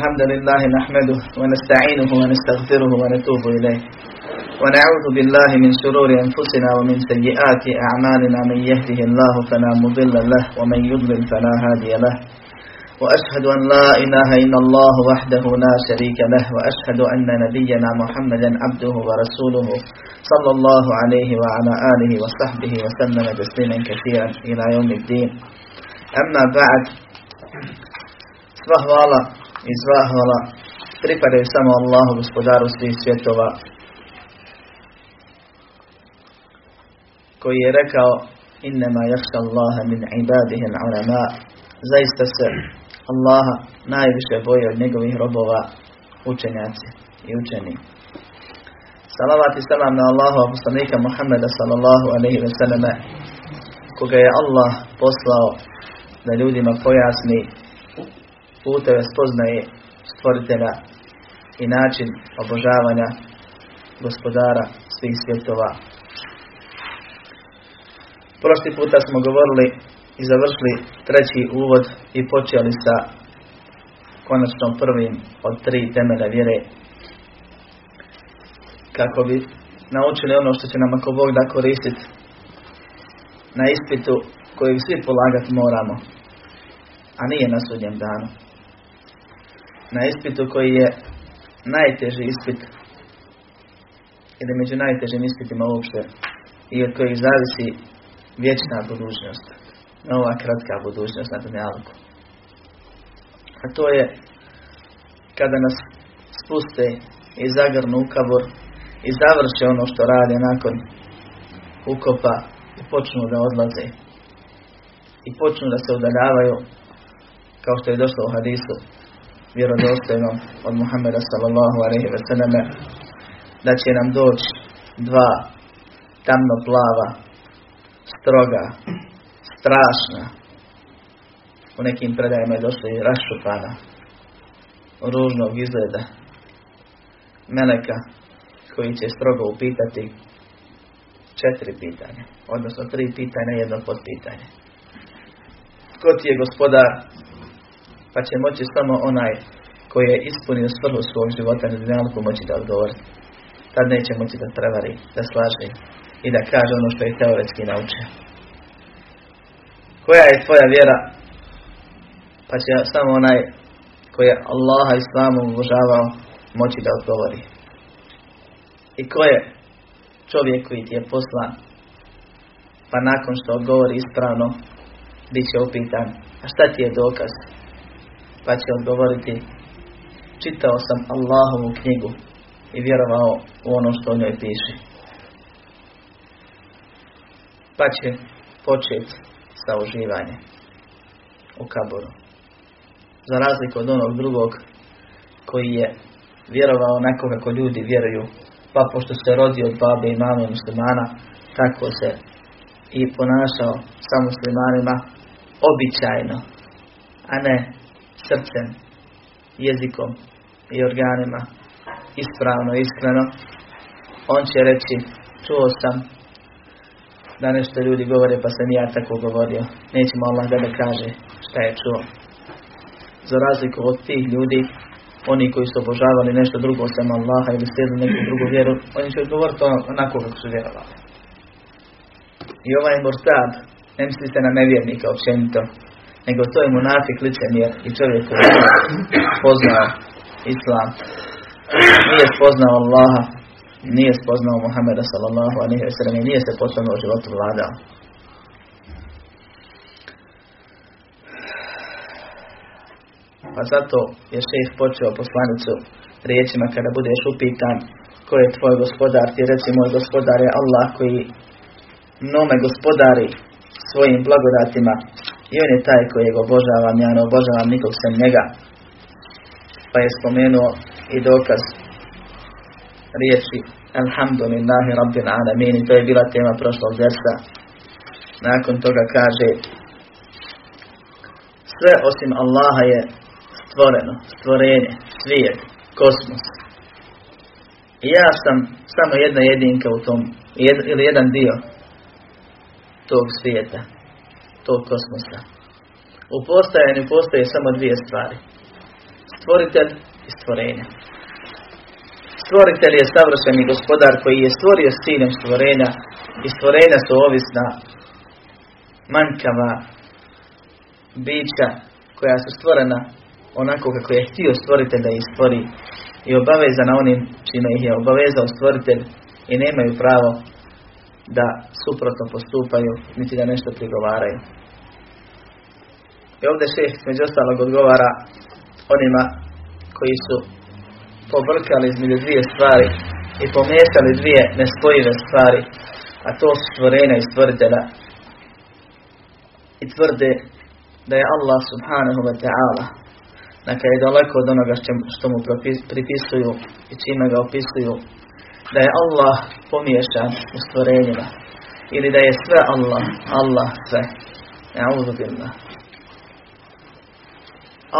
الحمد لله نحمده ونستعينه ونستغفره ونتوب إليه. ونعوذ بالله من شرور أنفسنا ومن سيئات أعمالنا. من يهده الله فلا مضل له ومن يضلل فلا هادي له. وأشهد أن لا إله إلا الله وحده لا شريك له. وأشهد أن نبينا محمدا عبده ورسوله صلى الله عليه وعلى آله وصحبه وسلم تسليما كثيرا إلى يوم الدين. أما بعد Sva hvala i sva hvala pripadaju samo Allahu gospodaru svih svjetova koji je rekao innema jahša Allaha min ibadihi ulama zaista se Allaha najviše boje od njegovih robova učenjaci i učeni. Salavat i salam na Allahu poslanika Muhammeda sallallahu alaihi ve koga je Allah poslao da ljudima pojasni puteve spoznaje stvoritelja i način obožavanja gospodara svih svjetova. Prošli puta smo govorili i završili treći uvod i počeli sa konačnom prvim od tri temelja vjere kako bi naučili ono što će nam ako Bog da koristiti na ispitu kojeg svi polagati moramo, a nije na sudnjem danu na ispitu koji je najteži ispit ili među najtežim ispitima uopšte i od kojih zavisi vječna budućnost. Nova kratka budućnost na Dunjalku. A to je kada nas spuste i zagrnu u kabor i završe ono što rade nakon ukopa i počnu da odlaze. I počnu da se udaljavaju kao što je došlo u hadisu vjerodostojnom od Muhammeda sallallahu alaihi ve selleme da će nam doći dva tamno plava stroga strašna. U nekim predajama je došlo i rašupana ružnog izgleda meleka koji će strogo upitati četiri pitanja odnosno tri pitanja jedno pitanje ko ti je gospodar pa će moći samo onaj koji je ispunio svrhu svog života na dunjalku moći da odgovori. Tad neće moći da prevari, da slaže i da kaže ono što je teoretski naučio. Koja je tvoja vjera? Pa će samo onaj koji je Allaha Islamom obožavao moći da odgovori. I ko je čovjek koji ti je poslan? Pa nakon što odgovori ispravno, bit će upitan, a šta ti je dokaz? Pa će odgovoriti čitao sam Allahovu knjigu i vjerovao u ono što njoj piše. Pa će početi sa uživanjem u kaboru. Za razliku od onog drugog koji je vjerovao onako kako ljudi vjeruju, pa pošto se rodio od babe i mame muslimana, tako se i ponašao sa muslimanima običajno, a ne srcem, jezikom i organima ispravno, iskreno, on će reći, čuo sam da nešto ljudi govore pa sam ja tako govorio. Nećemo Allah da da kaže šta je čuo. Za razliku od tih ljudi, oni koji su obožavali nešto drugo sam Allaha ili slijedili neku drugu vjeru, oni će odgovoriti onako kako su vjerovali. I ovaj mortad, ne mislite na nevjernika općenito, nego to je munafik licemjer i čovjek koji je spoznao Islam, nije spoznao Allaha, nije spoznao Muhammeda sallallahu alaihi wa sallam i nije se poslano u životu vladao. Pa zato je šejh počeo poslanicu riječima kada budeš upitan ko je tvoj gospodar, ti reci moj gospodar je Allah koji mnome gospodari svojim blagodatima i on je taj kojeg obožavam, ja ne obožavam nikog sem njega. Pa je spomenuo i dokaz riječi Alhamdulillahi Rabbil Alamin i to je bila tema prošlog versa. Nakon toga kaže sve osim Allaha je stvoreno, stvorenje, svijet, kosmos. I ja sam samo jedna jedinka u tom, ili jedan dio tog svijeta tog kosmosa. U postajanju postoje samo dvije stvari. Stvoritelj i stvorenja. Stvoritelj je savršeni gospodar koji je stvorio s ciljem stvorenja i stvorenja su ovisna manjkava bića koja su stvorena onako kako je htio stvoritelj da ih stvori i obavezana onim čime ih je obavezao stvoritelj i nemaju pravo da suprotno postupaju niti da nešto prigovaraju. I ovdje šeh među ostalog odgovara onima koji su pobrkali između dvije stvari i pomiješali dvije nespojive stvari, a to su stvorenja i stvoritelja. I tvrde da je Allah subhanahu wa ta'ala neka je daleko od onoga što mu pripisuju i čime ga opisuju da je Allah pomiješan u stvorenjima ili da je sve Allah, Allah sve. A'udhu billah.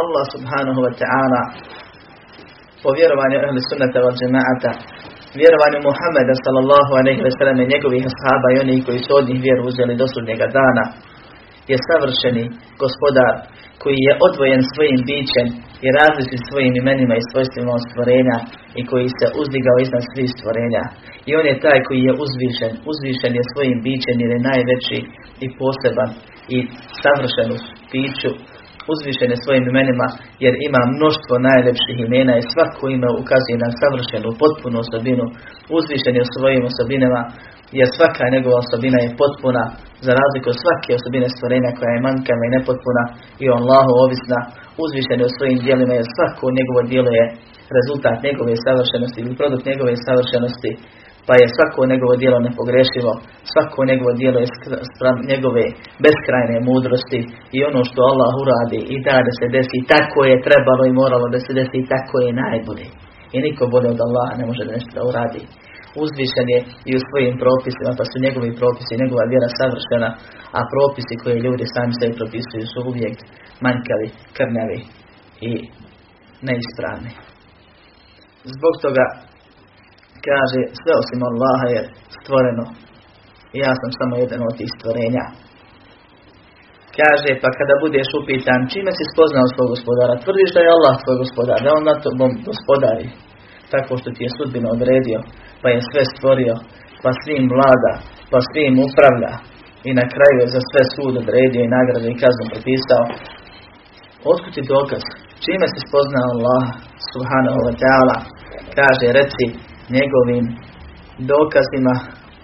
Allah subhanahu wa ta'ala po vjerovanju ahli sunnata wal jama'ata vjerovanju Muhammeda sallallahu alaihi wa sallam i njegovih ashaba i onih koji su od njih vjeru uzeli do sudnjega dana je savršeni gospodar koji je odvojen svojim bićem i različit svojim imenima i svojstvima stvorenja i koji se uzdigao iznad svih stvorenja. I on je taj koji je uzvišen. Uzvišen je svojim bićem jer je najveći i poseban i savršen u biću. Uzvišen je svojim imenima jer ima mnoštvo najljepših imena i svako ime ukazuje na savršenu, potpunu osobinu. Uzvišen je u svojim osobinama jer svaka njegova osobina je potpuna za razliku od svake osobine stvorenja koja je manjkava i nepotpuna i on Allahu ovisna, je u svojim dijelima jer svako njegovo djelo je rezultat njegove savršenosti ili produkt njegove savršenosti pa je svako njegovo djelo nepogrešivo, svako njegovo djelo je sprem njegove beskrajne mudrosti i ono što Allah uradi i da da se desi tako je trebalo i moralo da se desi tako je najbolje. I niko bolje od Allaha ne može da nešto da uradi uzvišen je i u svojim propisima, pa su njegovi propisi i njegova vjera savršena, a propisi koje ljudi sami sebi propisuju su uvijek manjkavi, krnjavi i neispravni. Zbog toga kaže sve osim Allaha je stvoreno i ja sam samo jedan od tih stvorenja. Kaže, pa kada budeš upitan, čime si spoznao svog gospodara? Tvrdiš da je Allah tvoj gospodar, da on na tobom gospodari, tako što ti je sudbino odredio, pa je sve stvorio, pa svim vlada, pa svim upravlja i na kraju je za sve sud odredio i nagrade i kaznu propisao. Otkud ti dokaz? Čime se spoznao Allah subhanahu wa ta'ala? Kaže, reci njegovim dokazima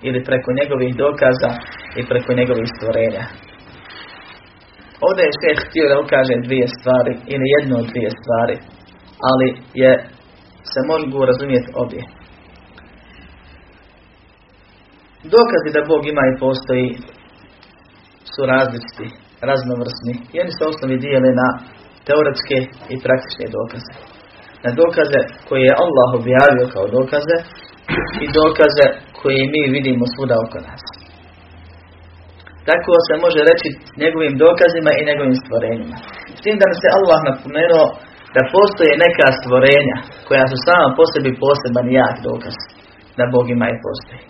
ili preko njegovih dokaza i preko njegovih stvorenja. Ovdje je sve htio da ukaže dvije stvari ili jednu od dvije stvari, ali je se mogu razumjeti obje. Dokazi da Bog ima i postoji su različiti, raznovrsni i oni se osnovi dijele na teoretske i praktične dokaze. Na dokaze koje je Allah objavio kao dokaze i dokaze koje mi vidimo svuda oko nas. Tako se može reći njegovim dokazima i njegovim stvorenjima. S tim da se Allah napomenuo da postoje neka stvorenja koja su sama po sebi poseban jak dokaz da Bog ima i postoji.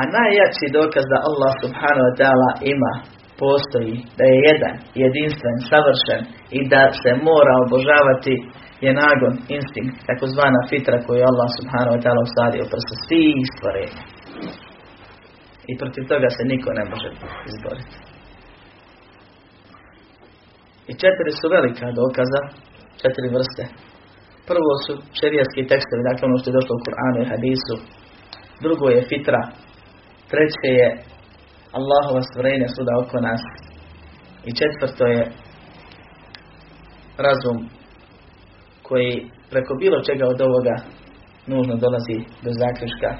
A najjači dokaz da Allah subhanahu wa ta'ala ima, postoji, da je jedan, jedinstven, savršen i da se mora obožavati je nagon, instinkt, takozvana fitra koju Allah subhanahu wa ta'ala usadio prsa svih stvorenja. I protiv toga se niko ne može izboriti. I četiri su velika dokaza, četiri vrste. Prvo su šerijatski tekstovi, dakle ono što je došlo u Kur'anu i Hadisu. Drugo je fitra, Treće je Allahova stvorenja svuda oko nas. I četvrto je razum koji preko bilo čega od ovoga nužno dolazi do zaključka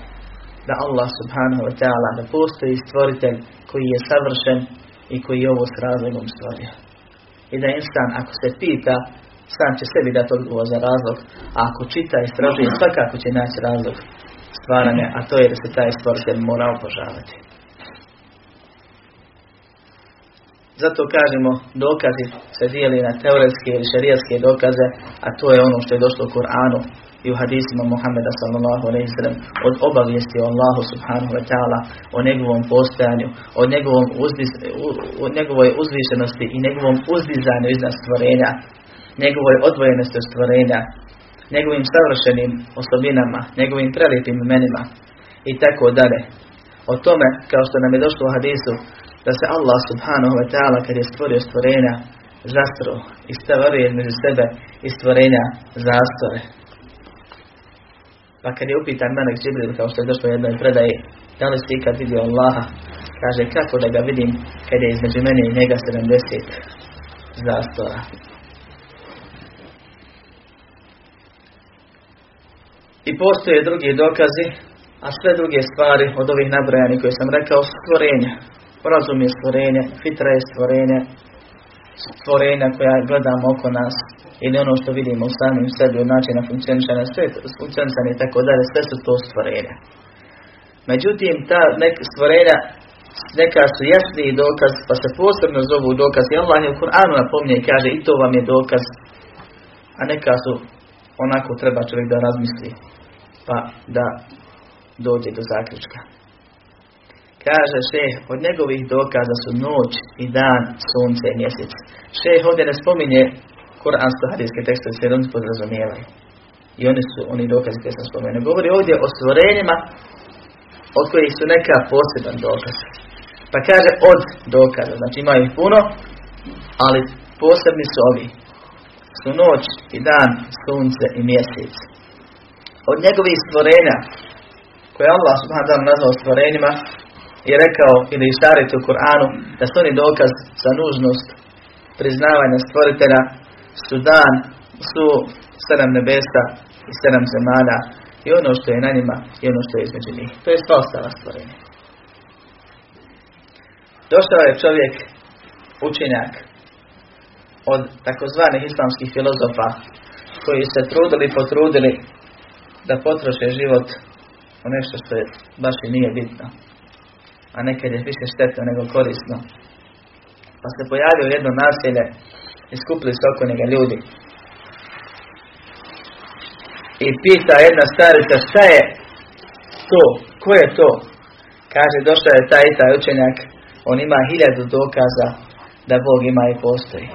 da Allah subhanahu wa ta'ala da postoji stvoritelj koji je savršen i koji je ovo s razlogom stvorio. I da insan ako se pita sam će sebi dati odgovor za razlog, a ako čita i istražuje svakako će naći razlog stvaranja, a to je da se taj stvoritelj mora obožavati. Zato kažemo, dokazi se dijeli na teoretske ili šarijatske dokaze, a to je ono što je došlo u Koranu i u hadisima Muhammeda sallallahu alaihi sallam od obavijesti o Allahu subhanahu wa ta'ala o njegovom postojanju, o, njegovom uzdiz, o njegovoj uzvišenosti i njegovom uzdizanju iznad stvorenja, njegovoj odvojenosti od stvorenja, njegovim savršenim osobinama, njegovim prelijepim imenima i tako dalje. O tome, kao što nam je došlo u hadisu, da se Allah subhanahu wa ta'ala kad je stvorio stvorenja zastro i stavio između sebe i stvorenja zastore. Pa kad je upitan Melek Džibril, kao što je došlo u jednoj predaji, da li si ikad vidio Allaha, kaže kako da ga vidim kad je između mene i njega 70 zastora. I postoje drugi dokazi, a sve druge stvari od ovih nabrojani koje sam rekao stvorenja. Razum je stvorenje, fitra je stvorenje, stvorenja koja gledamo oko nas ili ono što vidimo u samim sebi od načina funkcionisanja, sve funkcionisanje i tako dalje, sve su to stvorenja. Međutim, ta nek stvorenja neka su jasniji dokaz, pa se posebno zovu dokaz. I Allah je u Kur'anu napominje i kaže i to vam je dokaz, a neka su onako treba čovjek da razmisli, pa da dođe do zaključka. Kaže šeh, od njegovih dokaza su noć i dan, sunce i mjesec. Šeh ovdje ne spominje kuransko-hadijske tekstove, sve oni podrazumijevaju. I oni su oni dokazi koje sam spomenuo. Govori ovdje o stvorenjima od kojih su neka poseban dokaz. Pa kaže od dokaza, znači ima ih puno, ali posebni su ovi. Su noć i dan, sunce i mjesec. Od njegovih stvorenja, koje Allah subhanahu nazvao stvorenjima, i rekao ili išariti u Kur'anu da su oni dokaz za nužnost priznavanja stvoritelja su dan, su sedam nebesa i sedam zemalja i ono što je na njima i ono što je između njih. To je sva ostala stvorenja. Došao je čovjek, učenjak, od takozvanih islamskih filozofa koji se trudili i potrudili da potroše život u nešto što je baš i nije bitno a nekad je više štetno nego korisno. Pa se pojavio jedno naselje i skupili se oko njega ljudi. I pita jedna starica šta je to, ko je to? Kaže došao je taj i taj učenjak, on ima hiljadu dokaza da Bog ima i postoji.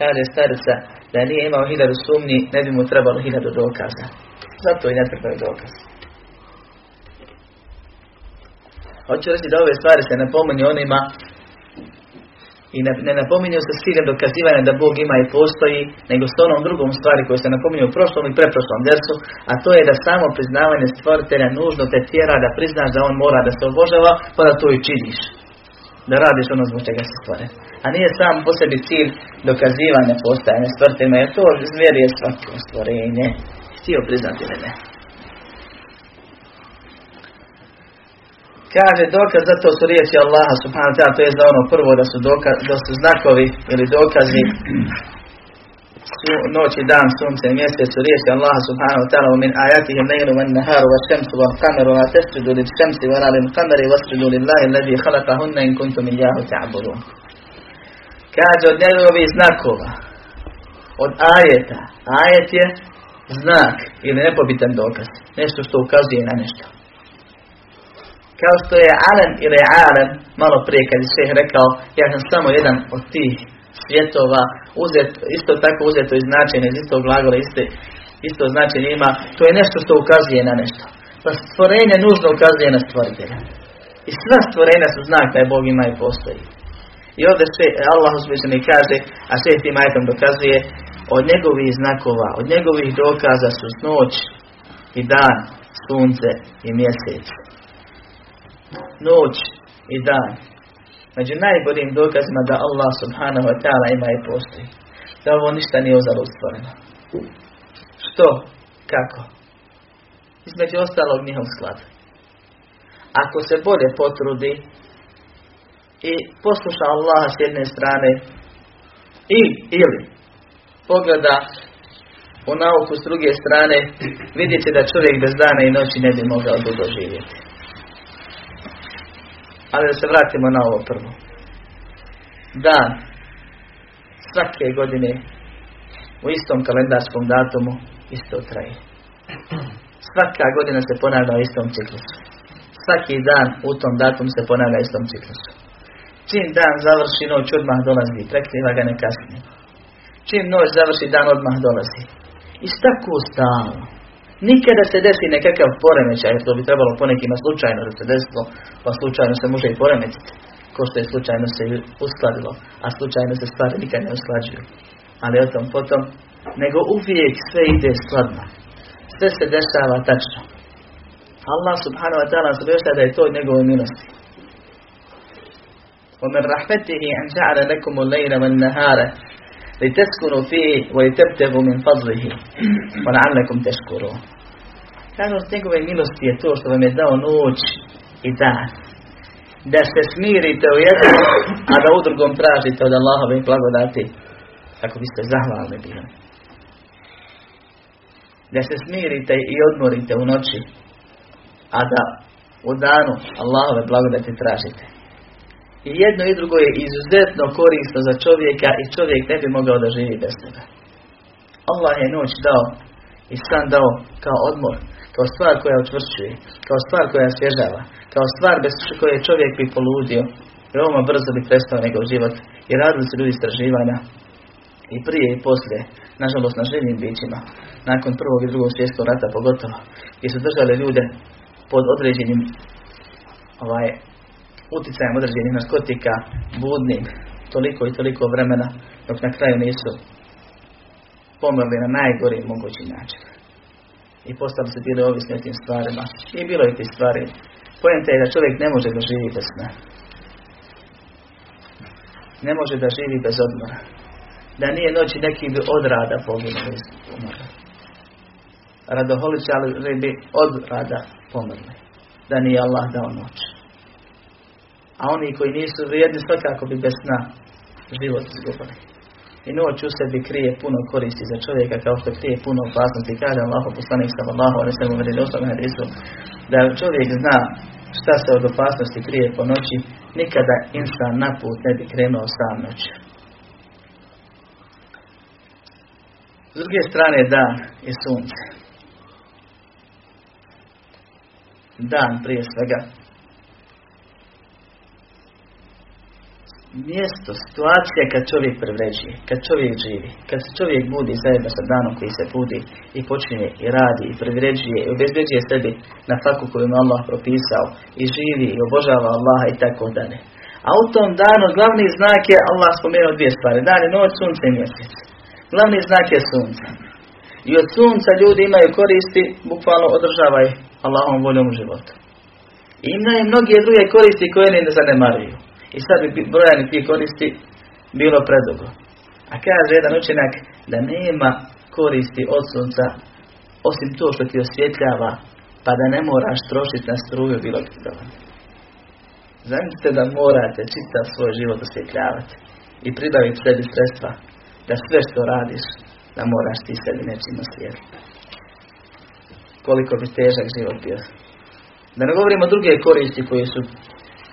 Kaže starica da nije imao hiljadu sumnji, ne bi mu trebalo hiljadu dokaza. Zato i ne trebaju dokaz. Hoću reći da ove stvari se napominju onima i ne, ne napominju se s ciljem dokazivanja da Bog ima i postoji, nego s onom drugom stvari koje se napominju u prošlom i preprošlom versu, a to je da samo priznavanje stvoritelja nužno te tjera da priznaš da on mora da se obožava, pa da to i činiš. Da radiš ono zbog čega se stvore. A nije sam po sebi cilj dokazivanja postojanja stvoritelja, jer to zvijer je svako stvorenje. Htio priznati ili ne. Kaže dokaz za to su riječi Allaha subhanahu ta'ala, to je za ono prvo da su, dokaz, da su znakovi ili dokazi su noć i dan, sunce i mjesec su riječi Allaha subhanahu wa ta'ala min ajatihi lejlu van naharu wa šemsu wa kameru wa tesjudu lil šemsi wa la lil kameri wa sjudu lillahi alladhi khalaqahunna in kuntum iyahu ta'budun. Kaže od njegovih znakova, od ajeta, ajet je znak ili nepobitan dokaz, nešto što ukazuje na nešto kao što je Alem ili Alem, malo prije kad je šeh rekao, ja sam samo jedan od tih svjetova, uzet, isto tako uzeto iz značenja, iz istog glagola, isto, isto značenje ima, to je nešto što ukazuje na nešto. Pa stvorenje nužno ukazuje na stvoritelja. I sva stvorenja su znak da je Bog ima i postoji. I ovdje sve, Allah uzvišeni kaže, a sve tim ajtom dokazuje, od njegovih znakova, od njegovih dokaza su noć i dan, sunce i mjesec noć i dan. Među najboljim dokazima da Allah subhanahu wa ta'ala ima i postoji. Da ovo ništa nije uzalo stvoreno. Što? Kako? Između ostalog njihov sklad. Ako se bolje potrudi i posluša Allaha s jedne strane i ili pogleda u nauku s druge strane, vidjet da čovjek bez dana i noći ne bi mogao dugo živjeti. Ali da se vratimo na ovo prvo. Dan svake godine u istom kalendarskom datumu isto traje. Svaka godina se ponavlja u istom ciklusu. Svaki dan u tom datum se ponavlja u istom ciklusu. Čim dan završi, noć odmah dolazi, prekriva ga ne kasnije. Čim noć završi, dan odmah dolazi. I tako stalno. Nikada se desi nekakav poremećaj, jer to bi trebalo ponekima slučajno da se desilo, pa slučajno se može i poremetiti, ko što je slučajno se uskladilo, a slučajno se stvari nikad ne usklađuju. Ali o tom potom, nego uvijek sve ide skladno. Sve se dešava tačno. Allah subhanahu wa ta'ala se da je to od njegove milosti. ومن رحمته أن جعل لكم الليل والنهار لتسكنوا فيه ولتبتغوا من فضله ولعلكم تشكرون Kažu s njegove milosti je to što vam je dao noć i dan. Da se smirite u jednom, a da u drugom tražite od Allahove blagodati kako biste zahvalni bili. Da se smirite i odmorite u noći, a da u danu Allahove blagodati tražite. I jedno i drugo je izuzetno korisno za čovjeka i čovjek ne bi mogao da živi bez toga. Allah je noć dao i san dao kao odmor, kao stvar koja učvršćuje, kao stvar koja svježava, kao stvar bez koje čovjek bi poludio, veoma brzo bi prestao njegov život i radili se ljudi istraživanja i prije i poslije, nažalost na živim bićima, nakon prvog i drugog svjetskog rata pogotovo, gdje su držali ljude pod određenim ovaj, uticajem određenih narkotika, budnim, toliko i toliko vremena, dok na kraju nisu pomrli na najgori mogući način. I postali su bili ovisni o tim stvarima. I bilo je tih stvari. Pojenta je da čovjek ne može da živi bez sna. Ne može da živi bez odmora. Da nije noći neki bi od rada poginuli umrli. Radoholići, ali bi od rada pomrli. Da nije Allah dao noć. A oni koji nisu vrijedni svakako bi bez sna život izgubili. I noć u sebi krije puno koristi za čovjeka kao što krije puno opasnosti. Kaže Allah poslanik sallallahu alejhi ve sellem u hadisu da čovjek zna šta se od opasnosti krije po noći, nikada insan na put ne bi krenuo sam noć. S druge strane dan i sunce. Dan prije svega mjesto, situacija kad čovjek prevređuje, kad čovjek živi, kad se čovjek budi zajedno sa danom koji se budi i počinje i radi i prevređuje i obezbeđuje sebi na faku koju mu Allah propisao i živi i obožava Allaha i tako dalje. A u tom danu glavni znak je Allah spomenuo dvije stvari. Dan je noć, sunce i mjesec. Glavni znak je sunce. I od sunca ljudi imaju koristi, bukvalno održavaj Allahom voljom u životu. I imaju mnoge druge koristi koje ne zanemaruju. I sad bi brojani ti koristi bilo predugo. A kaže jedan učenak da nema koristi od sunca osim to što ti osvjetljava pa da ne moraš trošiti na struju bilo gdje Zamislite da morate čitav svoj život osvjetljavati i pribaviti sebi sredstva da sve što radiš da moraš ti sebi nečim osvjetliti. Koliko bi težak život bio. Da ne govorimo druge koristi koje su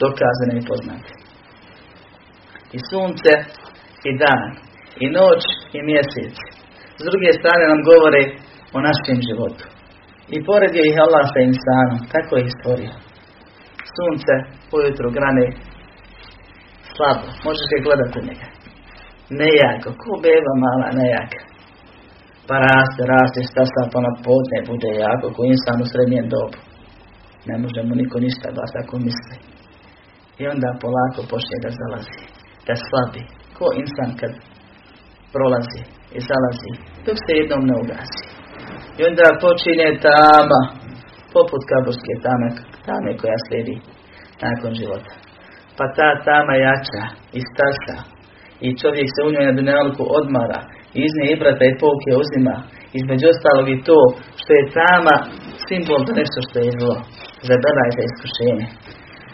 dokazane i poznate i sunce i dan i noć i mjesec. S druge strane nam govore o našem životu. I poredio ih Allah sa insanom. Kako je stvorio? Sunce ujutro grane slabo. Možeš ga gledati njega. Nejako. Ko beba mala nejaka. Pa raste, raste, stasa, pa na podne bude jako, ko insan u srednjem dobu. Ne može mu niko ništa baš tako misli. I onda polako počne da zalazi da slabi. Ko insan kad prolazi i zalazi, dok se jednom ne ugasi. I onda počinje tama, poput kaburske tame, tame koja slijedi nakon života. Pa ta tama jača i stasa i čovjek se u njoj na dunjalku odmara i iz nje ibrata i pouke uzima. Između ostalog i to što je tama simbol za nešto što je zlo, za bela i za iskušenje.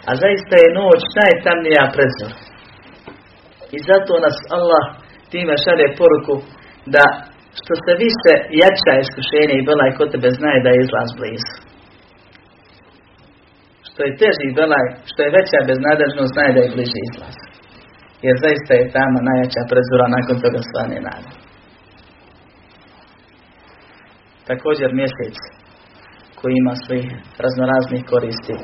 A zaista je noć najtamnija predzor. I zato nas Allah time šalje poruku da što se više jača iskušenje i belaj kod tebe znaje da je izlaz blizu. Što je teži belaj, što je veća beznadežnost znaje da je bliži izlaz. Jer zaista je tamo najjača prezura nakon toga svane nada. Također mjesec koji ima svojih raznoraznih koristi.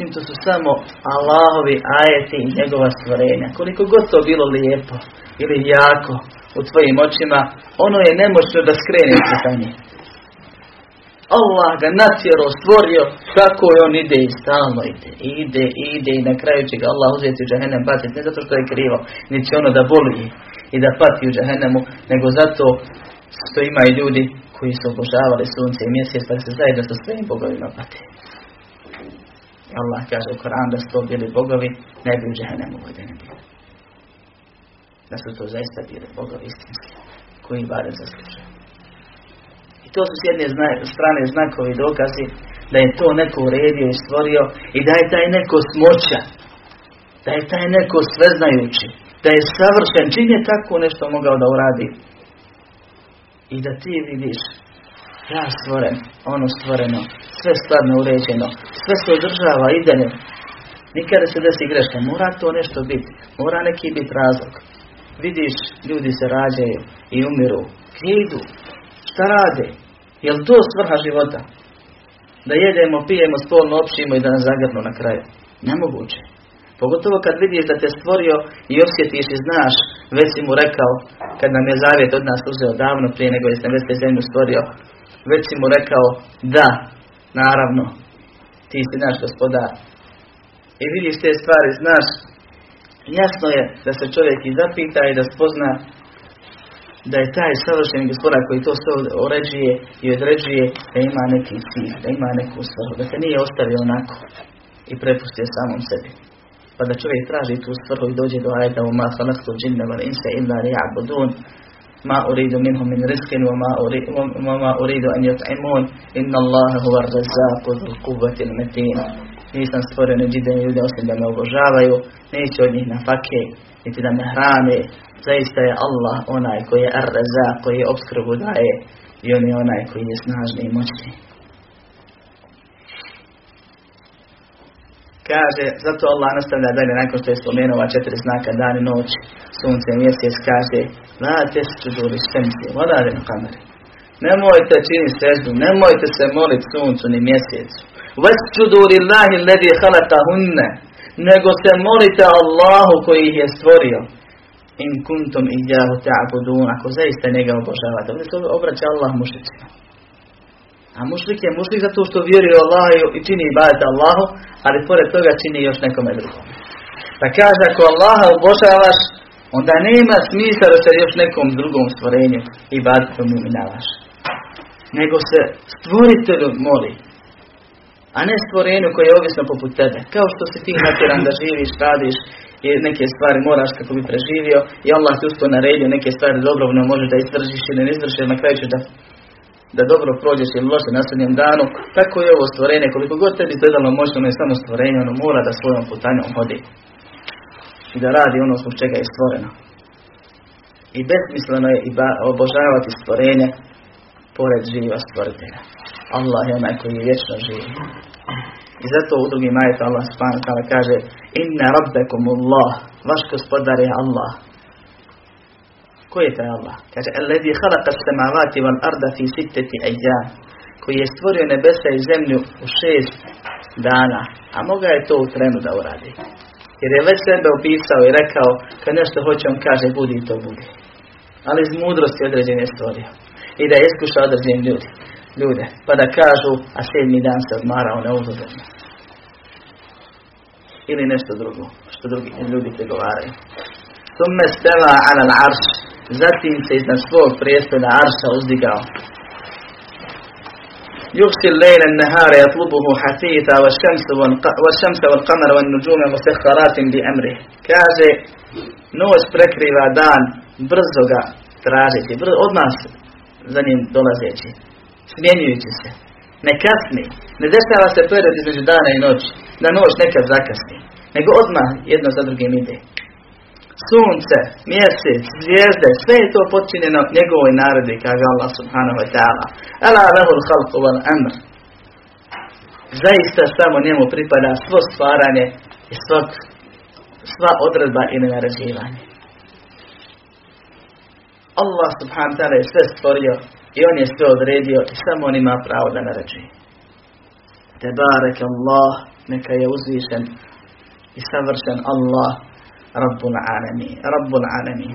Tim to su samo Allahovi ajeti i njegova stvorenja. Koliko god to bilo lijepo ili jako u tvojim očima, ono je nemoćno da skrene pitanje. Allah ga natjero, stvorio, kako je on ide i stalno ide, ide, ide i na kraju će ga Allah uzeti u džahennem patiti, ne zato što je krivo, niti ono da boli i da pati u džahennemu, nego zato što ima i ljudi koji su obožavali sunce i mjesec, pa se zajedno sa svojim bogovima pati. Allah kaže u Koran da su to bili bogovi, ne bi u džahennemu vodeni bili. Da su to zaista bili bogovi istinski, koji barem zaslužuju. I to su s jedne strane znakovi dokazi da je to neko uredio i stvorio i da je taj neko smoća, da je taj neko sveznajući, da je savršen, čim je tako nešto mogao da uradi. I da ti vidiš, stvoren, ono stvoreno, sve skladno uređeno, sve se održava, ide Nikada se desi greška, mora to nešto biti, mora neki biti razlog. Vidiš, ljudi se rađaju i umiru, gdje idu, šta rade? Je li to svrha života? Da jedemo, pijemo, spolno općimo i da nas zagrnu na kraju. Nemoguće. Pogotovo kad vidiš da te stvorio i osjetiš i znaš, već si mu rekao, kad nam je zavjet od nas uzeo davno prije nego je sam već te zemlju stvorio, već si mu rekao, da, naravno, ti si naš gospodar. I vidiš te stvari, znaš, jasno je da se čovjek i zapita i da spozna da je taj savršeni gospodar koji to sve uređuje i određuje, da ima neki cilj, da ima neku svrhu, da se nije ostavio onako i prepustio samom sebi. Pa da čovjek traži tu svrhu i dođe do ajta u ma khalaqtu džinna wal insa illa ma uridu minhum min rizqin wa ma uridu, wa ma uridu an yut'imun inna Allaha huwa ar-razzaqu dhul quwwati al-matin nisam stvorio neđide ljude osim da me obožavaju, neće od njih na fake, niti da me hrane, zaista je Allah onaj koji je ar koji je obskrbu daje i on je onaj koji je snažni i moćni. Kaže, zato Allah nastavlja dalje nakon što je spomenuo četiri znaka, dan i noć, sunce, mjesec, kaže, la tesjudu li štemsi, vodade na kameri. Nemojte čini seždu, nemojte se moliti suncu ni mjesecu. Vesjudu lillahi ledi hunne, nego se molite Allahu koji ih je stvorio. In kuntum ijahu ta'budun, ako zaista njega obožavate. Ovdje se obraća Allah mušicima. A mušlik je mušlik zato što vjeruje Allah i čini ibadet Allahu, ali pored toga čini još nekome drugom. Pa kaže, ako Allaha obožavaš, onda nema smisla da se još nekom drugom stvorenju i badetom uminavaš. Nego se stvoritelju moli, a ne stvorenju koje je ovisno poput tebe. Kao što si ti natjeran da živiš, radiš i neke stvari moraš kako bi preživio i Allah ti usto naredio neke stvari dobrovno možeš da izdržiš ili ne izdržiš, na kraju da da dobro prođeš ili loše na sudnjem danu, tako je ovo stvorenje, koliko god tebi izgledalo moćno, ono je samo stvorenje, ono mora da svojom putanjom hodi i da radi ono zbog čega je stvoreno. I besmisleno je i obožavati stvorenje pored živa stvoritelja. Allah je onaj koji je vječno živi. I zato u drugim majetu Allah subhanahu kaže Inna rabbekum Allah, vaš gospodar je Allah. Ko je taj Allah? Kaže, Alladhi khalaqa samavati wal arda fi sittati ayyam. Koji je stvorio nebesa i zemlju u šest dana. A moga je to u trenu da uradi. Jer je već sebe opisao i rekao, kad nešto hoće, on kaže, budi to budi. Ali iz mudrosti određene stvorio. I da je iskušao određeni ljudi. Ljude. Pa da kažu, a sedmi dan se odmarao neuzodno. Ili nešto drugo, što drugi ljudi pregovaraju. Tumme stela ala l'arš Zatim se iznad svog prijestoda Arša uzdigao. يغشي الليل النهار يطلبه حثيثا والشمس والشمس والقمر والنجوم مسخرات بأمره kaže noć prekriva dan brzo ga tražiti brzo, odmah za njim dolazeći smjenjujući se ne kasni ne dešava se period između dana i noći da noć nekad zakasni nego odmah jedno za drugim ide sunce, mjesec, zvijezde, sve je to počinjeno njegovoj narodi, kaže Allah subhanahu wa ta'ala. Ala lehul halku wal amr. Zaista samo njemu pripada svo stvaranje i svog, sva odredba i naređivanje. Allah subhanahu ta'ala je sve stvorio i on je sve odredio i samo on ima pravo da naređuje. Tebarek Allah, neka je uzvišen i savršen Allah, Rabbul Alemi, Rabbul Alemi,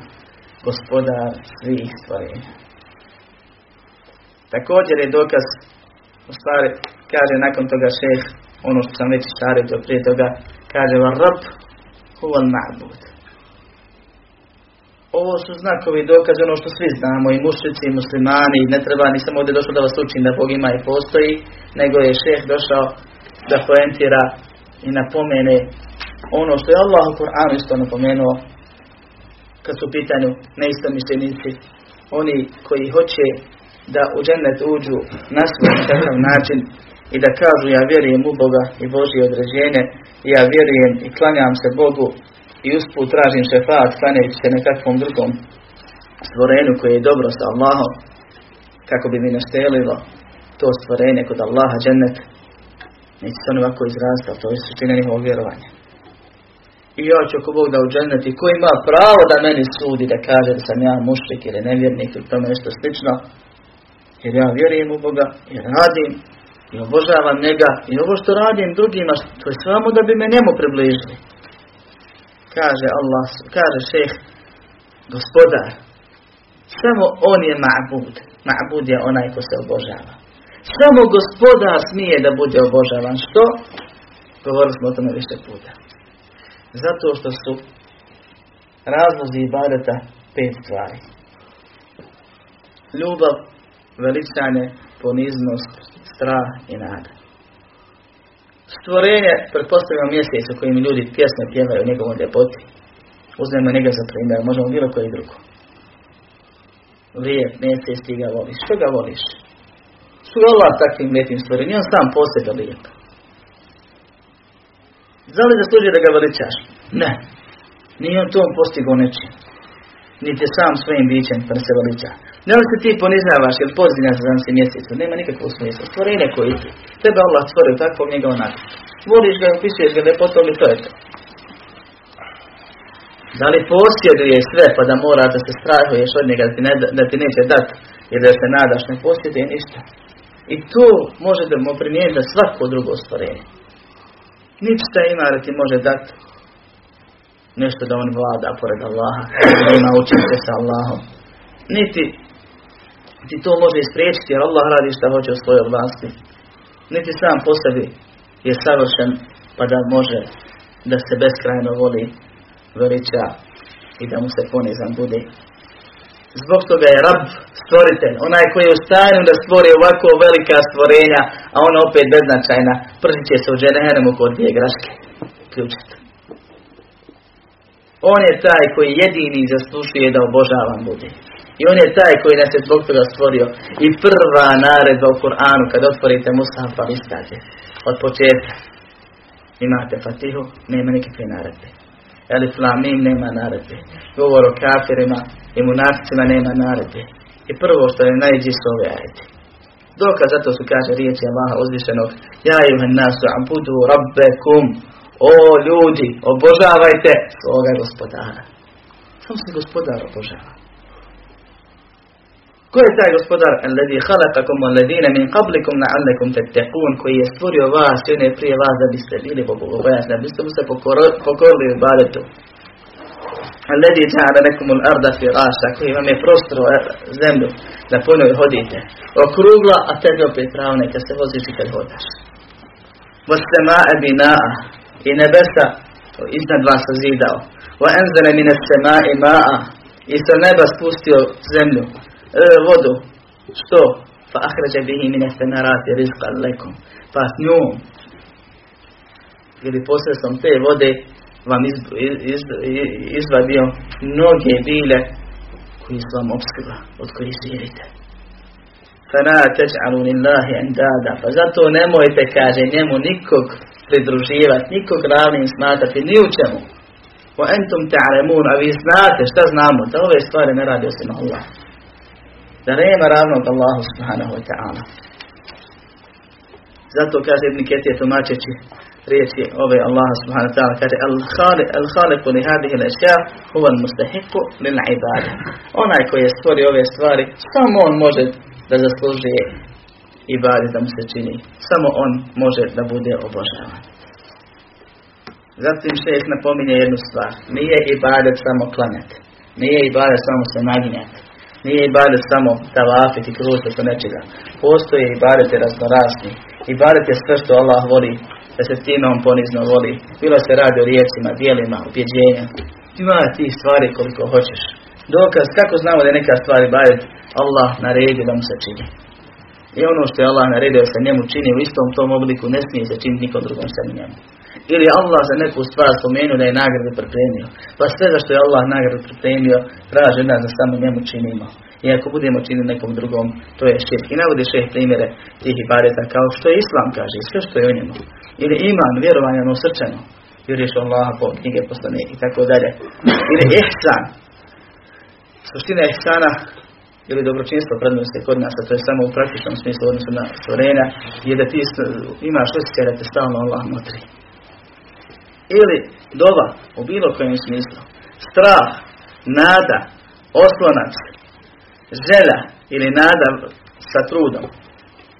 gospodar svih stvorenja. Također je dokaz, u stvari, kaže nakon toga šeh, ono što sam već to prije toga, kaže va Rabb huval ma'bud. Ovo su znakovi dokaze, ono što svi znamo, i mušrici, i muslimani, ne treba, nisam ovdje došao da vas učim da Bog ima i postoji, nego je šeh došao da poentira i napomene ono što je Allah u Kur'anu isto napomenuo kad su u pitanju neistomišljenici, oni koji hoće da u džennet uđu na svoj takav način i da kažu ja vjerujem u Boga i Božje određenje ja vjerujem i klanjam se Bogu i usput tražim šefat klanjajući se nekakvom drugom stvorenju koje je dobro sa Allahom kako bi mi naštelilo to stvorenje kod Allaha džennet neće se on ovako izrastao, to je suština njihovog vjerovanja. I ja ću ako Bog da u džennet ko ima pravo da meni sudi da kaže da sam ja mušrik ili nevjernik ili tome nešto slično jer ja vjerujem u Boga i radim i obožavam njega i ovo što radim drugima to je samo da bi me njemu približili. Kaže Allah kaže šeh gospodar samo on je ma'bud. Ma'bud je onaj ko se obožava. Samo gospodar smije da bude obožavan. Što? govorili smo o tome više puta zato što su razlozi ibadeta pet stvari ljubav veličanje, poniznost, strah i nada. Stvorenje, pretpostavljamo mjesec u kojim ljudi pjesme pjevaju u njegovom ljepoti. Uzmemo njega za primjer, možemo bilo koji drugo. Lijep, mjesec, ti ga voliš. Što ga voliš? Što ga Allah takvim lijepim stvorenjem? On sam posebe lijep. Da li zaslužuje da ga veličaš? Ne. Nije on tom postigao nečim. Niti sam svojim bićem pa se veliča. Ne li se ti ponizavaš ili pozivaš za se mjesecu, nema nikakvog smisla. Stvorenje koji ti. Tebe Allah stvorio tako, njega onako. Voliš ga, opisuješ ga lepotom i to je to. Da li posjeduje sve pa da mora da se strahuješ od njega da ti, ne, da ti neće dati jer da se nadaš ne posjeduje ništa. I to može da mu primijeniti za svako drugo stvorenje. Ništa ima da ti može dati nešto da on vlada pored Allaha, da ima učinke sa Allahom. Niti ti to može ispriječiti jer Allah radi šta hoće u svojoj vlasti. Niti sam po sebi je savršen pa da može da se beskrajno voli veliča i da mu se ponizan bude. Zbog toga je rab stvoritelj, onaj koji je u stanju da stvori ovako velika stvorenja, a ona opet beznačajna, pržit će se u dženehremu kod dvije graške. Ključit. On je taj koji jedini zaslušuje da obožavan bude. I on je taj koji nas je zbog toga stvorio. I prva naredba u Kur'anu, kad otvorite Musaf pa listate, od početka, imate Fatihu, nema nikakve naredbe. Elif Lamim nema naredbe. Govor o kafirima i nema naredbe. I prvo što je najđi su ove ajde. Dokaz zato su kaže riječi Allaha uzvišenog Ja juhan nasu abudu rabbekum O ljudi, obožavajte svoga gospodara. Samo se gospodar obožava. Ko je taj gospodar? Alladhi khalaqakum walladhina min qablikum la'allakum tattaqun koji je stvorio vas i one prije vas da biste bili bogobojazni, da biste mu se pokorili u ibadetu. Alladhi ja'ala lakum al-arda firasha koji vam je prostro zemlju da po njoj hodite. Okrugla, a tebi opet ravne kad se voziš i kad hodaš. Was-sama'a bina'a i nebesa iznad vas zidao. Wa anzala min as-sama'i ma'a i sa neba spustio zemlju vodu. Što? Fa ahređa bihi mine semerati rizqa lekom. Pa njom ili posredstvom te vode vam izvadio mnoge bile koji su vam obskrba, od kojih živite. Fala teđ'alu lillahi andada. Pa zato nemojte, kaže njemu, nikog pridruživati, nikog ravnim smatrati, ni u čemu. Wa entum ta'lamun, a vi znate šta znamo, da ove stvari ne radi osim Allah da nema ravnog Allahu subhanahu wa ta'ala. Zato kaže Ibn Ketije tumačeći riječi ove Allaha subhanahu wa ta'ala kaže Al-Khaliqu li hadihi l-ešja huwa al-mustahiku lil ibada. Onaj koji je stvorio ove stvari, samo on može da zaslužuje ibadet da mu se čini. Samo on može da bude obožavan. Zatim šest napominje jednu stvar. Nije ibadet samo klanjati. Nije ibadet samo se naginjati. Nije ibadet samo talafiti i kruzati do nečega. Postoje ibadete raznorazni. Ibadet je sve što Allah voli, da se time on ponizno voli. Bilo se radi o riječima, dijelima, ubjeđenja. Ima tih stvari koliko hoćeš. Dokaz, kako znamo da neka stvar ibadet, Allah naredi da mu se čini. I ono što je Allah naredio da se njemu čini u istom tom obliku ne smije se činiti nikom drugom sem njemu. Ili Allah za neku stvar spomenuo da je nagradu pripremio. Pa sve za što je Allah nagradu pripremio, traži nas da samo njemu činimo. I ako budemo činiti nekom drugom, to je širk. I navodi šeh primjere tih ibadeta kao što je Islam kaže, sve što je u njemu. Ili iman, vjerovanje ono srčano. Vjeruješ Allaha po knjige poslanike i tako dalje. Ili ihsan. Suština ihsana ili dobročinstvo prednosti kod nas, a to je samo u praktičnom smislu odnosu na stvorenja, je da ti imaš osjećaj da te stalno Allah motri. Ili dova, u bilo kojem smislu, strah, nada, oslonac, želja ili nada sa trudom,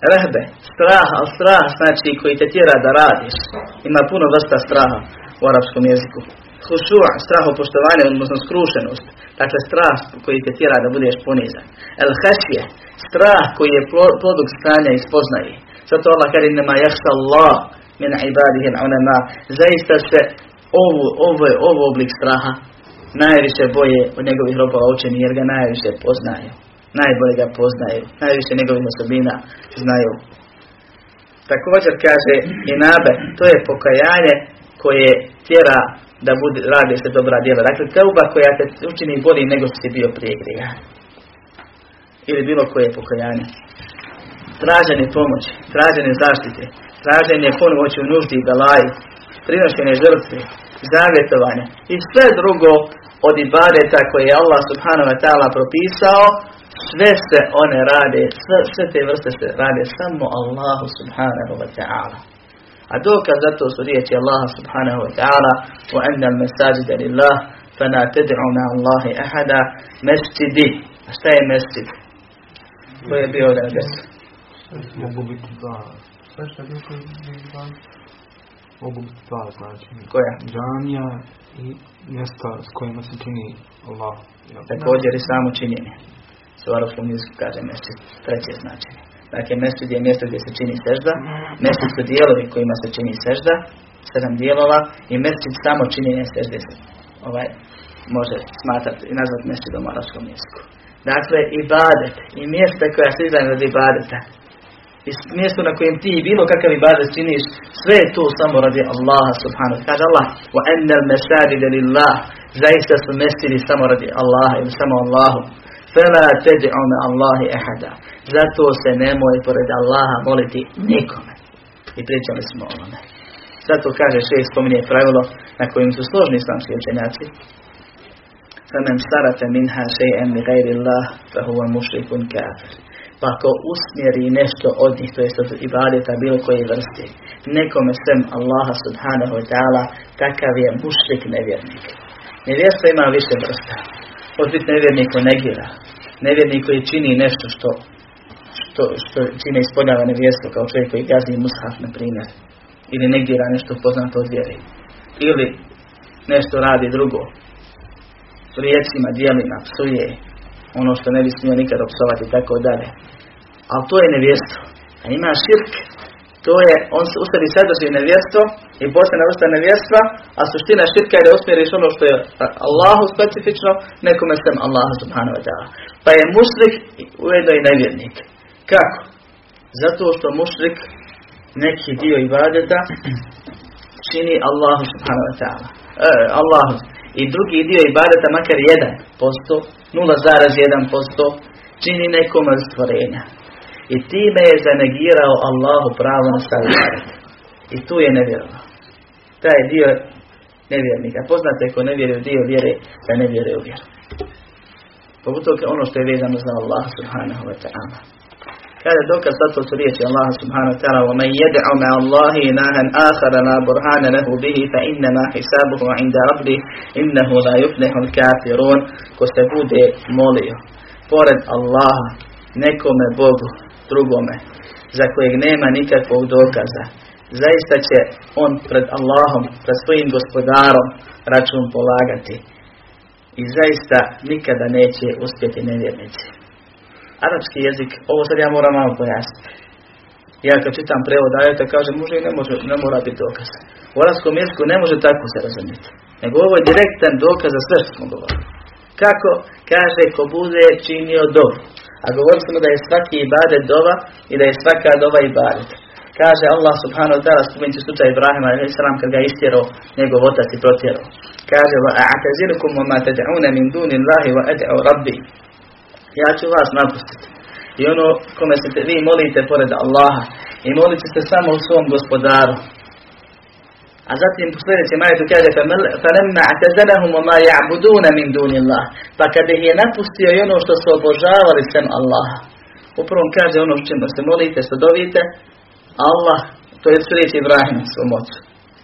rehbe, strah, ali strah znači koji te tjera da radiš. Ima puno vrsta straha u arapskom jeziku. Hušua, strah poštovanja, odnosno skrušenost. Dakle, strah koji te tjera da budeš ponizan. El hašje, strah koji je produkt stanja i spoznaje. Zato Allah kaže nema jahša Allah min ibadihi ulema. Zaista se ovo, ovo, ovo oblik straha najviše boje od njegovih robova učeni jer ga najviše poznaju. Najbolje ga poznaju. Najviše njegovih osobina znaju. Također kaže i nabe, to je pokajanje koje tjera da bude, radi se dobra djela. Dakle, teuba koja te učini bolji nego si bio prije grija. Ili bilo koje pokajanje. Traženje pomoći, traženje zaštite, traženje pomoći u nuždi i galaju, prinošenje žrtve, zavjetovanje i sve drugo od ibadeta koje je Allah subhanahu wa ta'ala propisao, sve se one rade, sve, sve te vrste se rade samo Allahu subhanahu wa ta'ala. A dokaz za to su riječi Allaha subhanahu wa ta'ala وَأَنَّ الْمَسَاجِدَ لِلَّهِ فَنَا تَدْعُوا مَعَ اللَّهِ أَحَدًا Mesčidi. A šta je mesčid? To je bio da je Mogu biti dva. sve što je bilo dva. Mogu biti dva znači. Koja? Džanija i mjesta s kojima se čini Allah. Također i samo činjenje. Se u arabskom jeziku kaže mesčid. Treće značenje. Dakle, mesčid je mjesto gdje se čini sežda. Mesčid su dijelovi kojima se čini sežda. Sedam dijelova. I mesčid samo činjenje sežde se ovaj, može smatrati i nazvati mesčidom u arabskom jeziku. Dakle, ibadet i mjesta koja se izdaju od ibadeta i mjesto na kojem ti bilo kakav ibadet činiš, sve je to samo radi Allaha subhanahu. Kaže Allah, wa ennel mesajide lillah, zaista su mestili samo radi Allaha ili samo Allahu. Fela ted'u me Allahi ehada. Zato se nemoj pored Allaha moliti nikome. I pričali smo o ovome. Zato kaže šest spominje pravilo na kojem su složni islamski učenjaci. Femen starate minha še'en mi gajri Allah, fe huva mušrikun kafir. Pa ako usmjeri nešto od njih, to jest od ibadeta bilo koje vrste, nekome sem Allaha subhanahu wa ta'ala, takav je mušrik nevjernik. Nevjerstvo ima više vrsta. Od biti nevjernik ko negira. Nevjernik koji čini nešto što, što, što čine ispodnjava nevjerstvo, kao čovjek koji gazi mushaf, na primjer. Ili negira nešto poznato od vjeri. Ili nešto radi drugo, riječima, dijelima, psuje, ono što ne bi smio nikad opsovati tako dalje. Ali to je nevjerstvo. A ima širk, to je, on se ustavi sadrži nevjerstvo i postane vrsta nevjerstva, a suština širka je da usmjeriš ono što je Allahu specifično, nekome sem Allahu subhanahu wa ta'ala. Pa je mušrik ujedno i nevjernik. Kako? Zato što mušrik neki dio ibadeta čini Allahu subhanahu wa ta'ala. E, Allahu i drugi dio ibadeta makar 1%, 0,1% čini nekom od stvorenja. I time je zanegirao Allahu pravo na stav I tu je nevjerovao. Taj dio nevjernika. Poznate ko ne vjeruje dio vjere, da ne vjeruje u vjeru. Pogotovo ono što je vezano za Allah subhanahu wa ta'ala. Kada dokaz za to su riječi Allah subhanahu wa ta'ala وَمَنْ يَدْعُ مَعَ اللَّهِ إِلَهًا آخَرَ لَا بُرْهَانَ لَهُ بِهِ فَإِنَّمَا حِسَابُهُ عِنْدَ رَبِّهِ إِنَّهُ لَا يُفْلِحُ الْكَافِرُونَ Ko se bude molio pored Allaha nekome Bogu drugome, za kojeg nema nikakvog dokaza, zaista će on pred Allahom, pred svojim gospodarom račun polagati. I zaista nikada neće uspjeti nevjernici. Arapski jezik, ovo sad ja moram malo pojasniti. Ja kad čitam prevod ajeta kaže može i ne, može, ne mora biti dokaz. U arapskom jeziku ne može tako se razumjeti. Nego ovo je direktan dokaz za sve što smo govorili. Kako kaže ko bude činio dovu. A govorili smo da je svaki ibadet dova i da je svaka dova ibadet. Kaže Allah subhanahu wa ta'ala spomenuti slučaj Ibrahima a.s. kad ga istjerao njegov otac i protjerao. Kaže wa a'tazirukum wa ma tad'una min duni Allahi wa ad'u rabbi Ja ću vas napustiti. I ono kome se vi molite pored Allaha i molite se samo u svom gospodaru. A zatim u sljedećem ajetu kaže فَلَمَّا اعْتَزَلَهُمْ وَمَا يَعْبُدُونَ مِنْ دُونِ اللَّهِ Pa kada ih je napustio i ono što su obožavali sem Allaha. Upravo kaže ono čemu se molite, što dovite, Allah, to je riječ Ibrahim svom ocu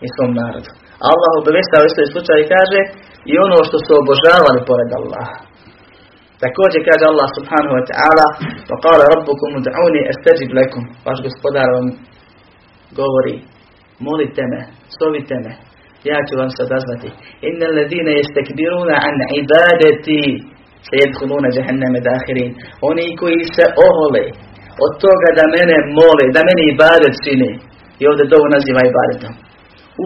i svom narodu. Allah obavestava isto slučaj i kaže i ono što su obožavali pored Allaha. Također kaže Allah subhanahu wa ta'ala Wa qala rabbukum ud'uni astajib lakum. Vaš gospodar vam govori Molite me, sovite me Ja ću vam se odazvati. Inna alladine jestekbiruna an ibadeti Se jedhuluna jahanname dahirin Oni koji se ohole Od toga da mene mole Da meni ibadet čini I ovdje dovu naziva ibadetom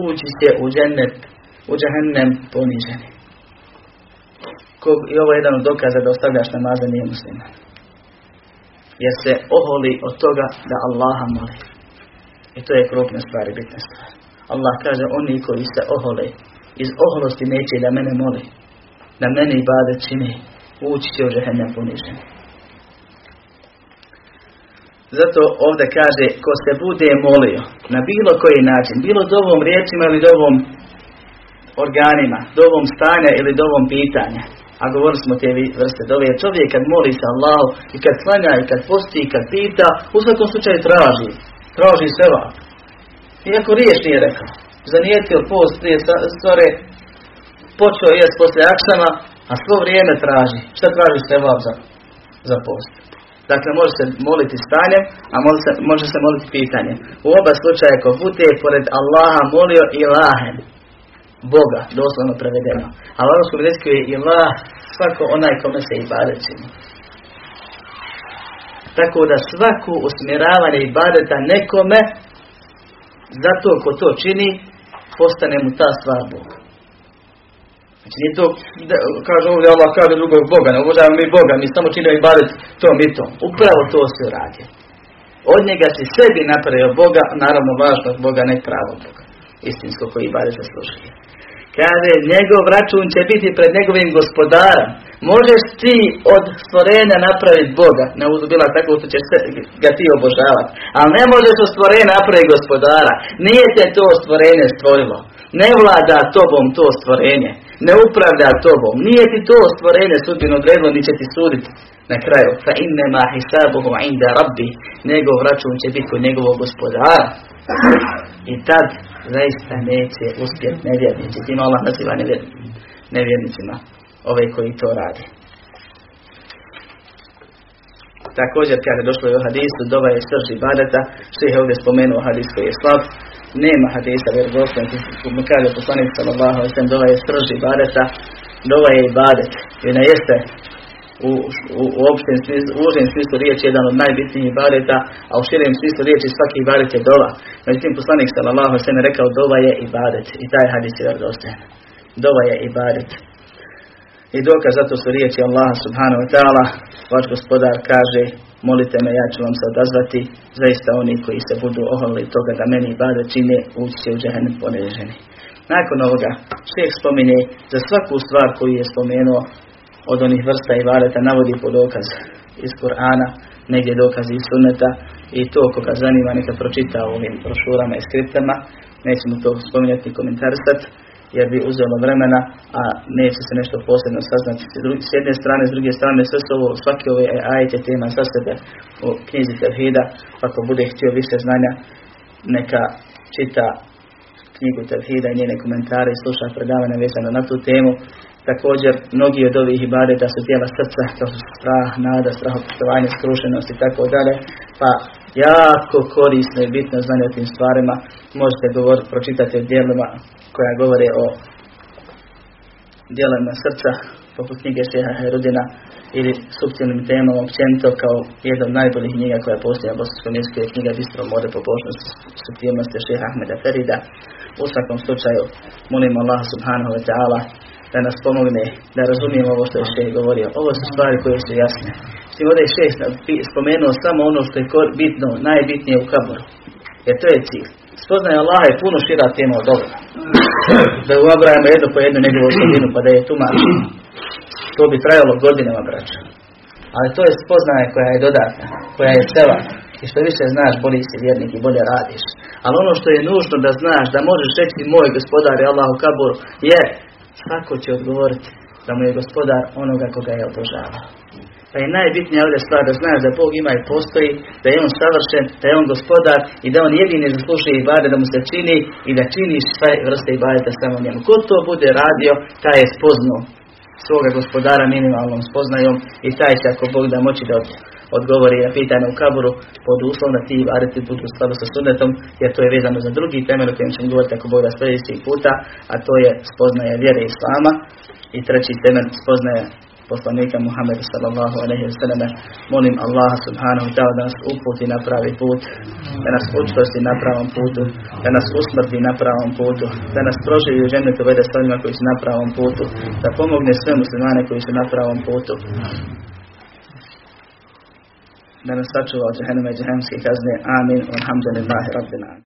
Ući se u džennet U jahannem poniženi i ovo je jedan od dokaza da ostavljaš namaza nije musliman. Jer se oholi od toga da Allaha moli. I to je krupna stvar i bitna stvar. Allah kaže, oni koji se ohole, iz oholosti neće da mene moli, da mene i bade čini, ući će u žehennem poniženi. Zato ovdje kaže, ko se bude molio na bilo koji način, bilo dovom riječima ili dovom organima, dovom stanja ili dovom pitanja, a govorili smo te vrste dove, čovjek kad moli se Allahu i kad klanja i kad posti i kad pita, u svakom slučaju traži, traži seba. Iako riješ nije rekao. Zanijetio post prije stvari, počeo jest poslije aksama, a svo vrijeme traži. Šta traži seba za, za post? Dakle, može se moliti stanjem, a može se, može se moliti pitanjem. U oba slučaja ko bude pored Allaha molio ilahen. Boga, doslovno prevedeno. A u arabskom jeziku je ilah svako onaj kome se i čini. Tako da svako usmjeravanje ibadeta nekome, zato ko to čini, postane mu ta stvar Bog. Znači nije to, kaže ovdje Allah kaže drugog Boga, ne uvožavamo mi Boga, mi samo činimo ibadet tom i tom. Upravo to se radi. Od njega si sebi napravio Boga, naravno važno Boga, ne pravo Boga. Istinsko koji ibadet zaslužuje. Kaže, njegov račun će biti pred njegovim gospodarom. Možeš ti od stvorenja napraviti Boga, ne uzbila tako što ćeš ga ti obožavati. Ali ne možeš od stvorenja napraviti gospodara. Nije te to stvorenje stvorilo. Ne vlada tobom to stvorenje. Ne upravlja tobom. Nije ti to stvorenje sudbino odredilo, ni će ti suditi na kraju. Fa innema hisabuhu inda rabbi. Njegov račun će biti kod njegovog gospodara. I tad zaista neće uspjeti nevjernici. Tim Allah naziva nevjernicima ove koji to rade. Također kada je došlo i o hadisu, dova je srž ibadeta, što je ovdje spomenuo hadis koji je slab, nema hadisa vjerodostojnog, mu kaže poslanik sallallahu alejhi ve dova je srž ibadeta, dova je ibadet. I ona jeste u, u, u opštem smislu, u užem smislu riječi jedan od najbitnijih ibadeta, a u širem smislu riječi svaki ibadet je dova. Međutim, poslanik sallallahu alejhi ve rekao dova je ibadet i taj hadis je vjerodostojan. Dova je ibadet. I dokaz zato su riječi Allaha subhanahu wa ta'ala, vaš gospodar kaže, molite me, ja ću vam se odazvati, zaista oni koji se budu oholili toga da meni bade čine, ući će u džehennem poneženi. Nakon ovoga, šeh spominje za svaku stvar koju je spomenuo od onih vrsta i valeta navodi po dokaz iz Kur'ana, negdje dokaz iz sunneta i to koga zanima neka pročita u ovim brošurama i skriptama, nećemo to spominjati i jer bi uzelo vremena, a neće se nešto posebno saznati. S jedne strane, s druge strane, sve ovo, svaki ove ajete tema za sebe u knjizi Tevhida, ako bude htio više znanja, neka čita knjigu Tevhida i njene komentare i sluša predavanja vezano na tu temu. Također, mnogi od ovih ibadeta su tijela srca, kao su strah, nada, strahopoštovanje, skrušenost i tako dalje. Pa jako korisno i bitno znanje o tim stvarima. Možete govor, pročitati o dijelima koja govore o dijelima srca, poput knjige Šeha Herudina ili subtilnim temama općenito kao jedna od najboljih knjiga koja postoji na bosanskom jeziku je knjiga Bistro more pobožnosti subtilnosti Šeha Ahmeda Ferida. U svakom slučaju molim Allah subhanahu wa ta'ala da nas pomogne da razumijemo ovo što je govorio. Ovo su stvari koje su jasne. Mislim, ovdje je šeh spomenuo samo ono što je bitno, najbitnije u kaboru. Jer to je cilj. Spoznaje Allah je puno šira tema od ovoga. Da uabrajamo jedno po jednu njegovu osobinu pa da je tumači. To bi trajalo godinama, braća. Ali to je spoznaje koja je dodatna, koja je sela. I što više znaš, bolji si vjernik i bolje radiš. Ali ono što je nužno da znaš, da možeš reći moj gospodar je Allah u kaburu, je kako će odgovoriti da mu je gospodar onoga koga je obožava. Pa je najbitnija ovdje stvar da znaš da Bog ima i postoji, da je On savršen, da je On gospodar i da On jedini zaslušuje i bade da mu se čini i da činiš sve vrste i da samo njemu. Ko to bude radio, taj je spoznao svoga gospodara minimalnom spoznajom i taj će ako Bog da moći da odgovori na pitanje u kaburu pod uslovom da ti variti budu u skladu sa sunnetom jer to je vezano za drugi temelj o kojem ćemo govoriti ako Bog da sljedećih puta a to je spoznaje vjere Islama. I treći temelj spoznaje poslanika Muhammeda sallallahu alaihi wa sallam. Molim Allah subhanahu ta'ala da nas uputi na pravi put da nas učvrsti na pravom putu da nas usmrti na pravom putu da nas proživi u ženu vede s onima koji su na pravom putu da pomogne sve muslimane koji su na pravom putu da nas sačuva od džahennema i džahennemske kazne. Amin. Alhamdulillahi rabbil